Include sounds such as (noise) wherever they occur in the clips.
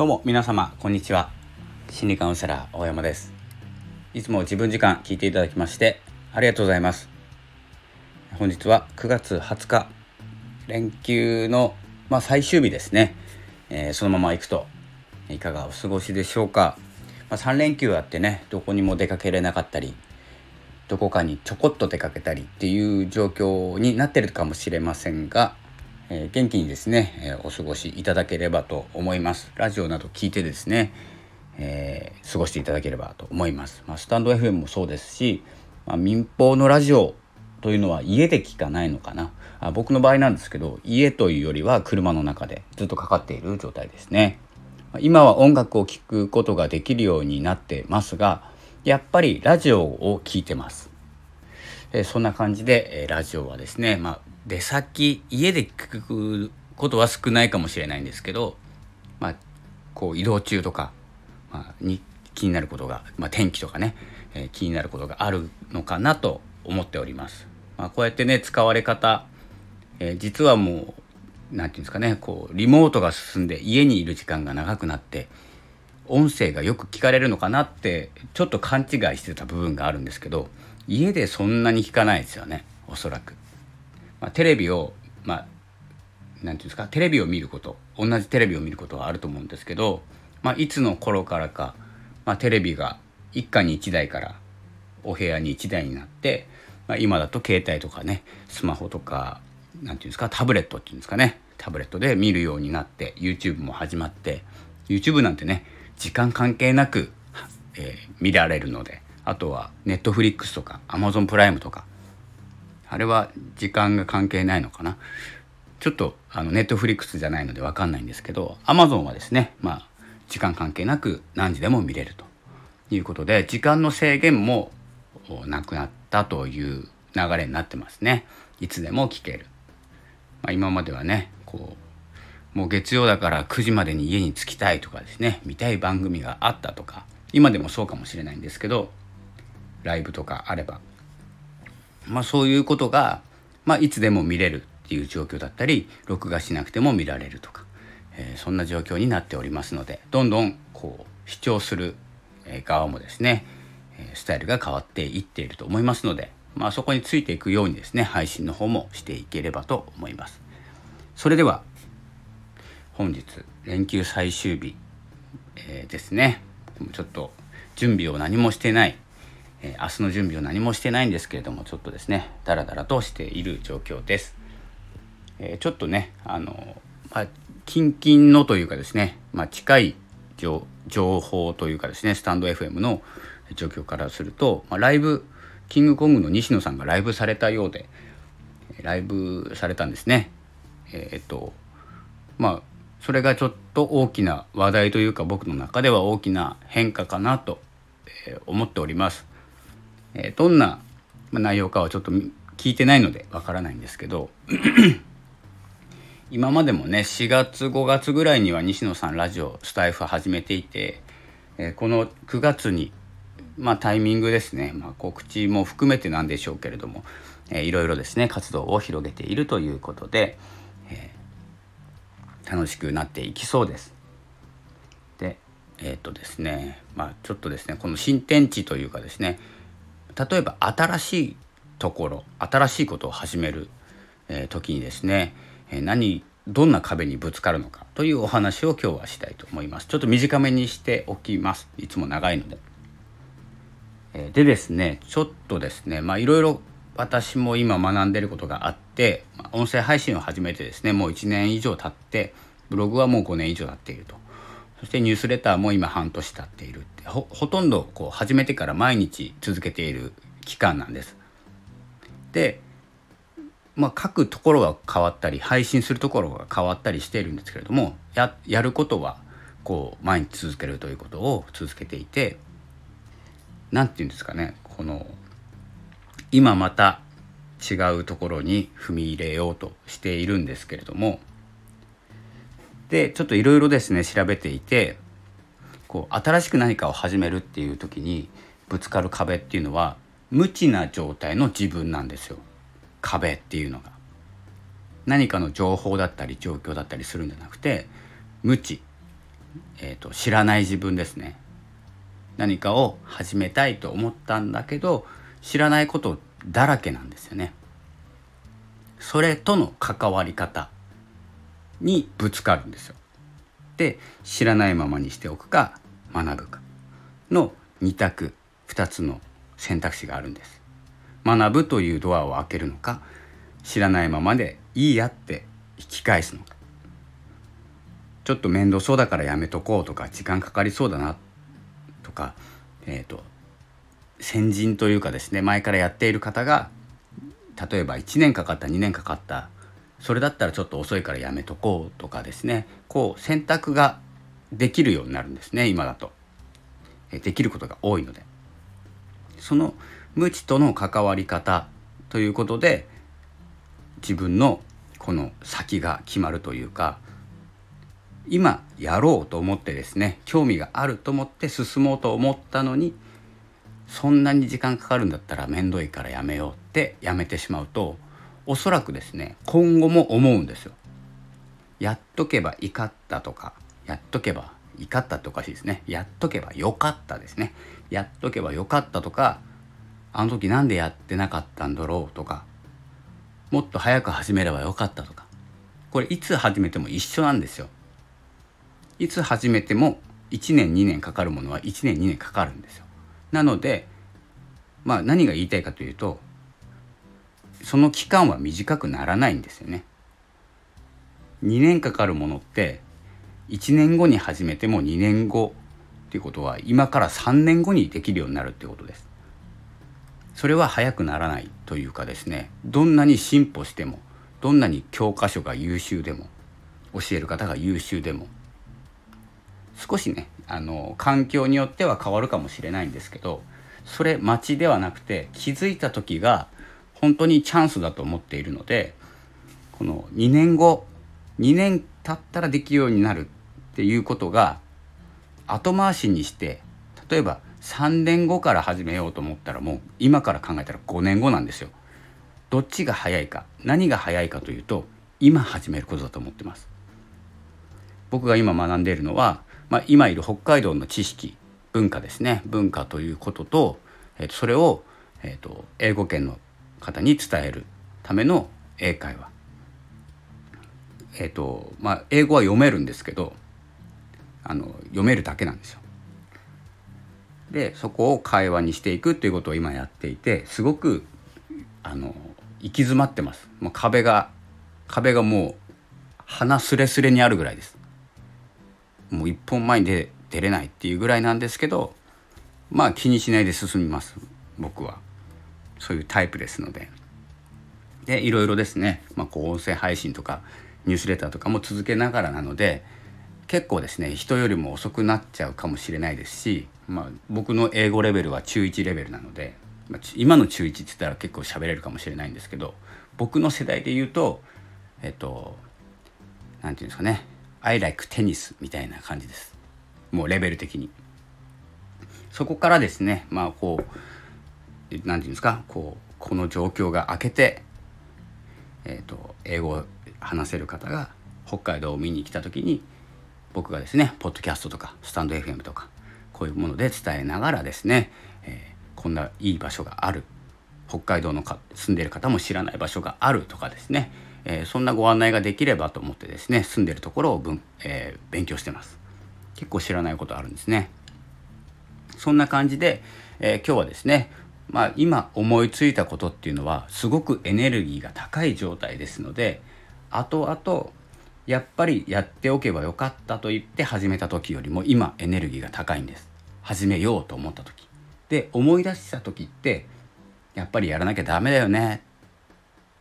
どうも皆様こんにちは。心理カウンセラー大山です。いつも自分時間聞いていただきましてありがとうございます。本日は9月20日連休のまあ、最終日ですね、えー、そのまま行くといかがお過ごしでしょうか、まあ、3連休あってねどこにも出かけれなかったりどこかにちょこっと出かけたりっていう状況になってるかもしれませんが、えー、元気にですね、えー、お過ごしいただければと思います。ラジオなど聞いてですね、えー、過ごしていただければと思います、まあ、スタンド FM もそうですし、まあ、民放のラジオというのは家で聞かないのかな。あ僕の場合なんですけど家というよりは車の中でずっとかかっている状態ですね。今は音楽を聴くことができるようになってますがやっぱりラジオを聴いてます。えそんな感じで、えラジオはですね、まあ、出先家で聞くことは少ないかもしれないんですけど、まあ、こう移動中とか、まあ、に気になることが、まあ、天気とかね、えー、気になることがあるのかなと思っております。まあ、こうやってね使われ方、えー、実はもう何て言うんですかねこうリモートが進んで家にいる時間が長くなって音声がよく聞かれるのかなってちょっと勘違いしてた部分があるんですけど家でそんなに聞かないですよねおそらく。まあ、テレビをまあ何て言うんですかテレビを見ること同じテレビを見ることはあると思うんですけど、まあ、いつの頃からか、まあ、テレビが一家に1台からお部屋に1台になって、まあ、今だと携帯とかねスマホとか何て言うんですかタブレットっていうんですかねタブレットで見るようになって YouTube も始まって YouTube なんてね時間関係なく、えー、見られるのであとはネットフリックスとかアマゾンプライムとかあれは時間が関係ないのかな？ちょっとあのネットフリックスじゃないので分かんないんですけどアマゾンはですねまあ時間関係なく何時でも見れるということで時間の制限もなくなったという流れになってますね。いつでも聞ける、まあ、今まではねこうもう月曜だから9時までに家に着きたいとかですね見たい番組があったとか今でもそうかもしれないんですけどライブとかあればまあそういうことが、まあ、いつでも見れるっていう状況だったり録画しなくても見られるとか、えー、そんな状況になっておりますのでどんどんこう視聴する側もですねスタイルが変わっていっていると思いますので、まあ、そこについていくようにですね配信の方もしていければと思います。それでは本日連休最終日、えー、ですねちょっと準備を何もしてない、えー、明日の準備を何もしてないんですけれどもちょっとですねダラダラとしている状況です、えー、ちょっとねあのまあ近々のというかですね、まあ、近い情報というかですねスタンド FM の状況からすると、まあ、ライブキングコングの西野さんがライブされたようでライブされたんですねえっ、とまあそれがちょっと大きな話題というか僕の中では大きな変化かなと思っております。えどんな内容かはちょっと聞いてないのでわからないんですけど (clears throat) 今までもね4月5月ぐらいには西野さんラジオスタイフ始めていて、えこの9月にまあタイミングですね、まあ、告知も含めてなんでしょうけれども、えー、いろいろですね活動を広げているということで、え楽しくなっていきそうです。でえっ、とですねまあちょっとですねこの新天地というかですね例えば新しいところ新しいことを始める、えー、時にですね、えー、何どんな壁にぶつかるのかというお話を今日はしたいと思います。ちょっと短めにしておきます。いつも長いので。えでですねちょっとですねまあいろいろ私も今学んでることがあって音声配信を始めてですねもう1年以上経ってブログはもう5年以上経っているとそしてニュースレターも今半年経っているってほとんどこう始めてから毎日続けている期間なんです。でまあ、書くところが変わったり配信するところが変わったりしているんですけれどもややることはこう毎日続けるということを続けていて何て言うんですかねこの今また違うところに踏み入れようとしているんですけれどもでちょっといろいろですね調べていてこう新しく何かを始めるっていう時にぶつかる壁っていうのは無知な状態の自分なんですよ壁っていうのが。何かの情報だったり状況だったりするんじゃなくて無知えーと、知らない自分ですね何かを始めたいと思ったんだけど知らないことだらけなんですよね。それとの関わり方にぶつかるんですよ。で知らないままにしておくか学ぶかの2択2つの選択肢があるんです。学ぶというドアを開けるのか知らないままでいいやって引き返すのかちょっと面倒そうだからやめとこうとか時間かかりそうだなとか、えーと、先人というかですね前からやっている方が例えば1年かかった2年かかったそれだったらちょっと遅いからやめとこうとかですねこう選択ができるようになるんですね今だと。できることが多いので。その無知との関わり方ということで自分のこの先が決まるというか今やろうと思ってですね興味があると思って進もうと思ったのにそんなに時間かかるんだったら面倒いからやめようってやめてしまうとおそらくですね今後も思うんですよ。やっとけばいかったとかやっとけばいかったっておかしいですねやっとけばよかったですねやっとけばよかったとかあの時なんでやってなかったんだろうとかもっと早く始めればよかったとかこれいつ始めても一緒なんですよ。いつ始めても1年2年かかるものは1年2年かかるんですよ。なのでまあ何が言いたいかというとその期間は短くならないんですよね。2年かかるものって1年後に始めても2年後っていうことは今から3年後にできるようになるってことです。それは早くならないというかですねどんなに進歩してもどんなに教科書が優秀でも教える方が優秀でも少しねあの環境によっては変わるかもしれないんですけどそれ待ちではなくて気づいた時が本当にチャンスだと思っているのでこの2年後2年経ったらできるようになるっていうことが後回しにして例えば3年後から始めようと思ったらもう今から考えたら5年後なんですよ。どっちが早いか何が早いかというと今始めることだと思ってます。僕が今学んでいるのは、まあ、今いる北海道の知識文化ですね文化ということと、えー、とそれを、えー、と英語圏の方に伝えるための英会話。えーとまあ、英語は読めるんですけどあの読めるだけなんですよ。でそこを会話にしていくっていうことを今やっていてすごくあの行き詰まってますもう壁が壁がもう鼻すれすれにあるぐらいですもう一本前に出出れないっていうぐらいなんですけどまあ気にしないで進みます僕はそういうタイプですので。でいろいろですね、まあ、こう音声配信とかニュースレターとかも続けながらなので結構ですね人よりも遅くなっちゃうかもしれないですしまあ、僕の英語レベルは中1レベルなので、まあ、今の中1って言ったら結構喋れるかもしれないんですけど僕の世代で言うとえっと何て言うんですかね「I like テニス」みたいな感じです。もうレベル的に。そこからですねまあこう何て言うんですかこうこの状況が明けて、えーと英語を話せる方が北海道を見に来た時に僕がですねポッドキャストとかスタンド FM とかこういうもので伝えながらですね、えー、こんないい場所がある。北海道のか住んでる方も知らない場所があるとかですね、えー、そんなご案内ができればと思ってですね住んでるところを分、えー、勉強してます。結構知らないことあるんですね。そんな感じで、え今日はですねまあ、今思いついたことっていうのはすごくエネルギーが高い状態ですので後々やっぱりやっておけばよかったと言って始めた時よりも今エネルギーが高いんです。始めようと思った時。で思い出した時ってやっぱりやらなきゃダメだよね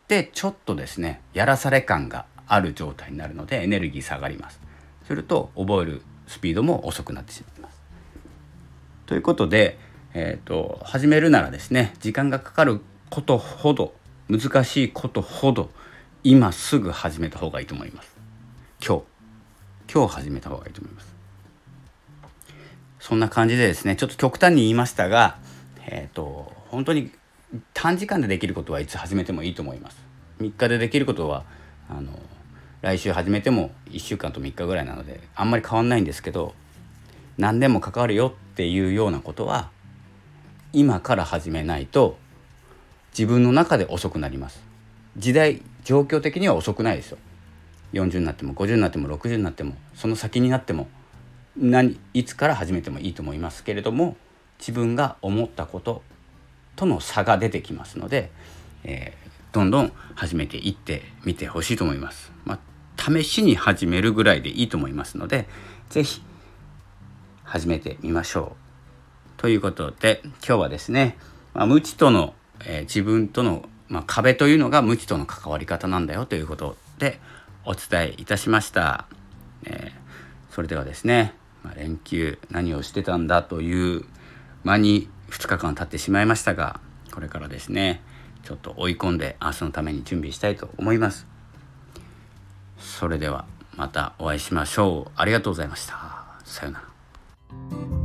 ってちょっとですねやらされ感がある状態になるのでエネルギー下がります。すると覚えるスピードも遅くなってしまいます。ということで、えーと、始めるならですね時間がかかることほど難しいことほど今すぐ始めた方がいいと思います。今日。今日始めた方がいいと思います。そんな感じでですねちょっと極端に言いましたがえっ、ー、と本当に短時間でできることはいつ始めてもいいと思います。3日でできることはあの来週始めても1週間と3日ぐらいなのであんまり変わんないんですけど何でも関わるよっていうようなことは今から始めないと自分の中で遅くなります時代状況的には遅くないですよ40になっても50になっても60になってもその先になっても何いつから始めてもいいと思いますけれども自分が思ったこととの差が出てきますので、えー、どんどん始めていってみてほしいと思います。まあ、試しに始めるぐらいでいいと思いますので是非始めてみましょう。ということで今日はですね、まあ、無知との、えー、自分との、まあ、壁というのが無知との関わり方なんだよということでお伝えいたしました。えー、それではですね、まあ、連休何をしてたんだという間に2日間経ってしまいましたがこれからですねちょっと追い込んで明日のために準備したいと思います。それではまたお会いしましょう。ありがとうございました。さようなら。